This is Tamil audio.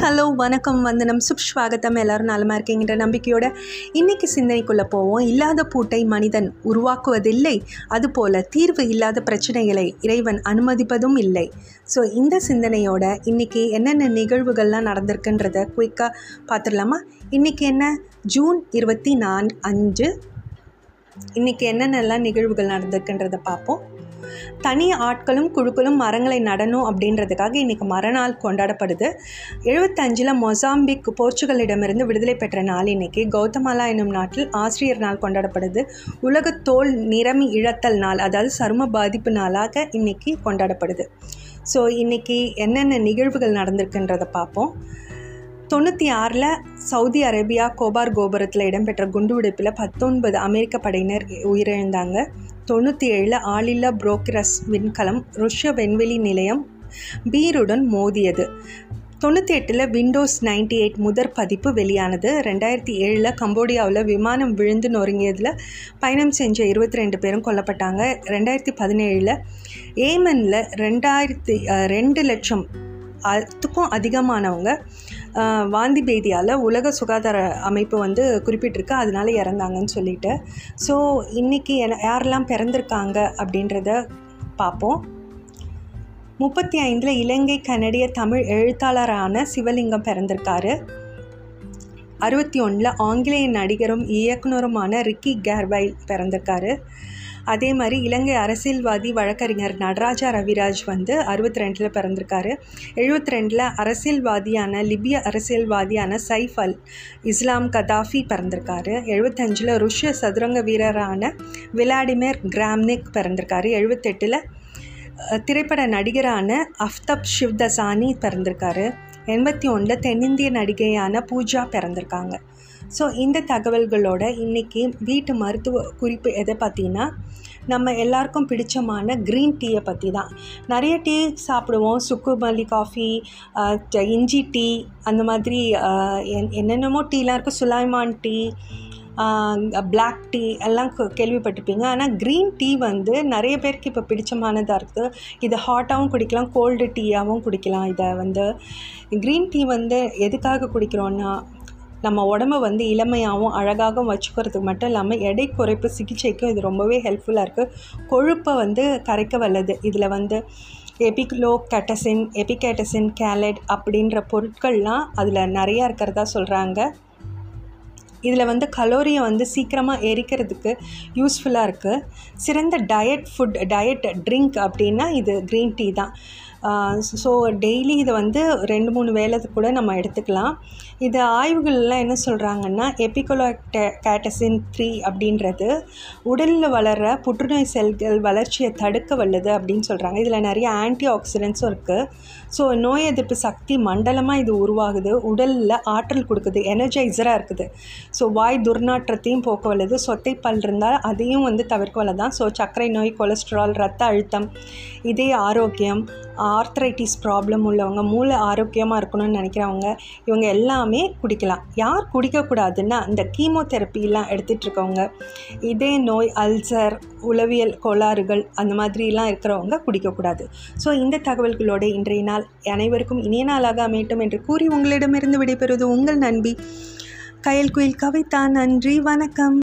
ஹலோ வணக்கம். வந்தனம் சுப்ஸ்வாகத்தம் எல்லோரும் நலமாக இருக்கீங்கிற நம்பிக்கையோட இன்றைக்கி சிந்தனைக்குள்ளே போவோம். இல்லாத பூட்டை மனிதன் உருவாக்குவதில்லை. அதுபோல் தீர்வு இல்லாத பிரச்சனைகளை இறைவன் அனுமதிப்பதும் இல்லை. ஸோ இந்த சிந்தனையோட இன்னைக்கு என்னென்ன நிகழ்வுகள்லாம் நடந்திருக்குன்றத குயிக்காக பார்த்துடலாமா? இன்றைக்கி என்ன? ஜூன் இருபத்தி நான் அஞ்சு இன்றைக்கி என்னென்னலாம் நிகழ்வுகள் நடந்திருக்குன்றதை பார்ப்போம். தனி ஆட்களும் குழுக்களும் மரங்களை நடணும் அப்படின்றதுக்காக இன்றைக்கி மரநாள் கொண்டாடப்படுது. எழுபத்தஞ்சில் மொசாம்பிக் போர்ச்சுகலிடமிருந்து விடுதலை பெற்ற நாள் இன்னைக்கு. கௌதமாலா என்னும் நாட்டில் ஆசிரியர் நாள் கொண்டாடப்படுது. உலக தோல் நிறமி இழத்தல் நாள் அதாவது சரும பாதிப்பு நாளாக இன்னைக்கு கொண்டாடப்படுது. ஸோ இன்னைக்கு என்னென்ன நிகழ்வுகள் நடந்திருக்குன்றதை பார்ப்போம். தொண்ணூற்றி ஆறில் சவுதி அரேபியா கோபார் கோபுரத்தில் இடம்பெற்ற குண்டுவெடிப்பில் பத்தொன்பது அமெரிக்க படையினர் உயிரிழந்தாங்க. தொண்ணூற்றி ஏழில் ஆளில்லா புரோக்கரஸ் விண்கலம் ருஷ்ய விண்வெளி நிலையம் பீருடன் மோதியது. தொண்ணூற்றி எட்டில் விண்டோஸ் நைன்டி எயிட் முதற் பதிப்பு வெளியானது. ரெண்டாயிரத்தி ஏழில் கம்போடியாவில் விமானம் விழுந்து நொறுங்கியதில் பயணம் செஞ்ச இருபத்தி ரெண்டு பேரும் கொல்லப்பட்டாங்க. ரெண்டாயிரத்தி பதினேழில் ஏமனில் ரெண்டாயிரத்தி ரெண்டு லட்சம் அதுக்கும் அதிகமானவங்க வாந்தி பேதியால் உலக சுகாதார அமைப்பு வந்து குறிப்பிட்டிருக்கு அதனால இறந்தாங்கன்னு சொல்லிட்டு. ஸோ இன்றைக்கி யாரெல்லாம் பிறந்திருக்காங்க அப்படின்றத பார்ப்போம் முப்பத்தி ஐந்தில் இலங்கை கனடிய தமிழ் எழுத்தாளரான சிவலிங்கம் பிறந்திருக்காரு. அறுபத்தி ஒன்றில் ஆங்கிலேய நடிகரும் இயக்குனருமான ரிக்கி கேர்வைல் பிறந்திருக்காரு. அதே மாதிரி இலங்கை அரசியல்வாதி வழக்கறிஞர் நடராஜா ரவிராஜ் வந்து அறுபத்தி ரெண்டில் பிறந்திருக்காரு. எழுபத்தி ரெண்டில் அரசியல்வாதியான லிபிய அரசியல்வாதியான சைஃப் அல் இஸ்லாம் கதாஃபி பிறந்திருக்காரு. எழுபத்தஞ்சில் ருஷ்ய சதுரங்க வீரரான விளாடிமிர் கிராம்னிக் பிறந்திருக்காரு. எழுபத்தெட்டில் திரைப்பட நடிகரான அஃப்தப் சிவ்தசானி பிறந்திருக்காரு. எண்பத்தி ஒன்றில் தென்னிந்திய நடிகையான பூஜா பிறந்திருக்காங்க. ஸோ இந்த தகவல்களோட இன்றைக்கி வீட்டு மருத்துவ குறிப்பு எதை பார்த்தீங்கன்னா நம்ம எல்லாருக்கும் பிடிச்சமான க்ரீன் டீயை பற்றி தான் நிறைய டீ சாப்பிடுவோம். சுக்குமல்லி காஃபி இஞ்சி டீ அந்த மாதிரி என்- என்னென்னமோ டீலாம் இருக்குது சுலைமான் டீ பிளாக் டீ எல்லாம் கேள்விப்பட்டிருப்பீங்க. ஆனால் க்ரீன் டீ வந்து நிறைய பேருக்கு இப்போ பிடிச்சமானதாக இருக்குது இது ஹாட்டாகவும் குடிக்கலாம் கோல்டு டீயாகவும் குடிக்கலாம். இதை வந்து க்ரீன் டீ வந்து எதுக்காக குடிக்கிறோன்னா நம்ம உடம்ப வந்து இளமையாகவும் அழகாகவும் வச்சுக்கிறதுக்கு மட்டும் இல்லாமல் எடை குறைப்பு சிகிச்சைக்கும் இது ரொம்பவே ஹெல்ப்ஃபுல்லாக இருக்குது கொழுப்பை வந்து கரைக்க வல்லது. இதில் வந்து எபிக்லோ கேட்டசின் எபிகேட்டசின் கேலட் அப்படின்ற பொருட்கள்லாம் அதில் நிறையா இருக்கிறதா சொல்கிறாங்க இதில் வந்து கலோரியை வந்து சீக்கிரமாக எரிக்கிறதுக்கு யூஸ்ஃபுல்லாக இருக்குது சிறந்த டயட் ஃபுட் டயட் ட்ரிங்க் அப்படின்னா இது க்ரீன் டீ தான். ஸோ டெய்லி இதை வந்து ரெண்டு மூணு வேலை கூட நம்ம எடுத்துக்கலாம். இது ஆய்வுகள்லாம் என்ன சொல்கிறாங்கன்னா எபிகோலோ கேட்டசின் த்ரீ அப்படின்றது உடலில் வளர்கிற புற்றுநோய் செல்கள் வளர்ச்சியை தடுக்க வல்லது அப்படின்னு சொல்கிறாங்க இதில் நிறைய ஆன்டி ஆக்சிடென்ட்ஸும் இருக்குது ஸோ நோய் எதிர்ப்பு சக்தி மண்டலமாக இது உருவாகுது. உடலில் ஆற்றல் கொடுக்குது. எனர்ஜைசராக இருக்குது. ஸோ வாய் துர்நாற்றத்தையும் போக்க வல்லது. சொத்தை பல் இருந்தால் அதையும் வந்து தவிர்க்க வல்லதான் ஸோ சர்க்கரை நோய் கொலஸ்ட்ரால் ரத்த அழுத்தம் இதய ஆரோக்கியம் ஆர்த்ரைட்டிஸ் ப்ராப்ளம் உள்ளவங்க மூளை ஆரோக்கியமாக இருக்கணும்னு நினைக்கிறவங்க இவங்க எல்லாமே குடிக்கலாம். யார் குடிக்கக்கூடாதுன்னா இந்த கீமோதெரப்பிலாம் எடுத்துகிட்ருக்கவங்க இதே நோய் அல்சர் உளவியல் கோளாறுகள் அந்த மாதிரிலாம் இருக்கிறவங்க குடிக்கக்கூடாது. ஸோ இந்த தகவல்களோடு இன்றைய நாள் அனைவருக்கும் இனிய நாளாக அமையட்டும் என்று கூறி உங்களிடமிருந்து விடைபெறுவது உங்கள் நண்பி. கயல் குயில் கவிதா நன்றி வணக்கம்.